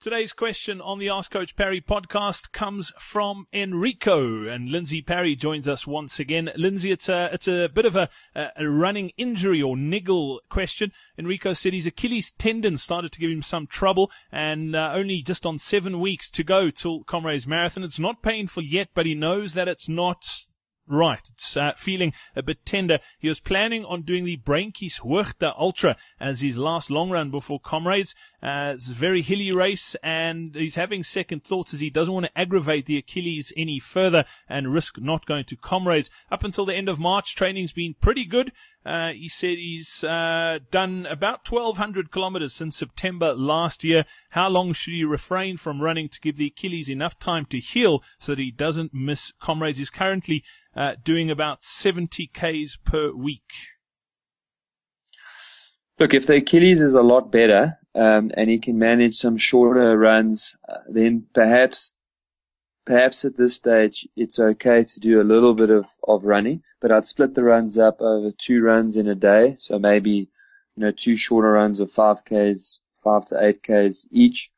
Today's question on the Ask Coach Parry podcast comes from Enrico, and Lindsey Parry joins us once again. Lindsey, it's a it's a bit of a, a running injury or niggle question. Enrico said his Achilles tendon started to give him some trouble, and uh, only just on seven weeks to go till Comrades Marathon. It's not painful yet, but he knows that it's not right. It's uh, feeling a bit tender. He was planning on doing the Brainkies Hoogte Ultra as his last long run before Comrades. Uh, it's a very hilly race and he's having second thoughts as he doesn't want to aggravate the Achilles any further and risk not going to Comrades. Up until the end of March, training's been pretty good. Uh, he said he's uh, done about 1,200 kilometers since September last year. How long should he refrain from running to give the Achilles enough time to heal so that he doesn't miss comrades? He's currently uh, doing about 70 Ks per week. Look, if the Achilles is a lot better um, and he can manage some shorter runs, uh, then perhaps perhaps at this stage it's okay to do a little bit of, of running, but I'd split the runs up over two runs in a day. So maybe, you know, two shorter runs of five Ks, five to eight Ks each.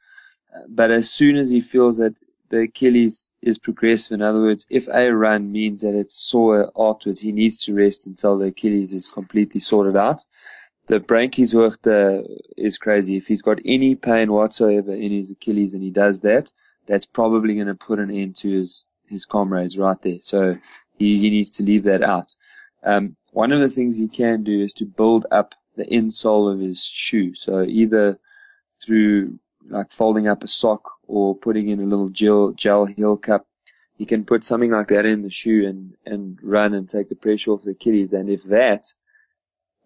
But as soon as he feels that the Achilles is progressive, in other words, if a run means that it's sore afterwards, he needs to rest until the Achilles is completely sorted out. The Hoogte is crazy. If he's got any pain whatsoever in his Achilles and he does that, that's probably going to put an end to his, his comrades right there. So he, he needs to leave that out. Um, one of the things he can do is to build up the insole of his shoe. So either through like folding up a sock or putting in a little gel, gel heel cup, he can put something like that in the shoe and, and run and take the pressure off the kiddies. And if that,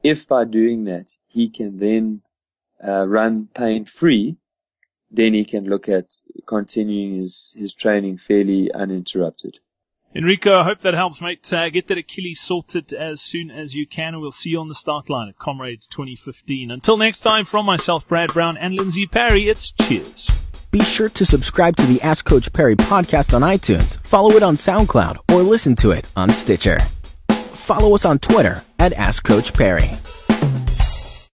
if by doing that, he can then uh, run pain free, then he can look at continuing his, his training fairly uninterrupted. Enrico, I hope that helps, mate. Uh, get that Achilles sorted as soon as you can, and we'll see you on the start line at Comrades 2015. Until next time, from myself, Brad Brown, and Lindsey Parry, it's cheers. Be sure to subscribe to the Ask Coach Parry podcast on iTunes, follow it on SoundCloud, or listen to it on Stitcher. Follow us on Twitter at Ask Coach Parry.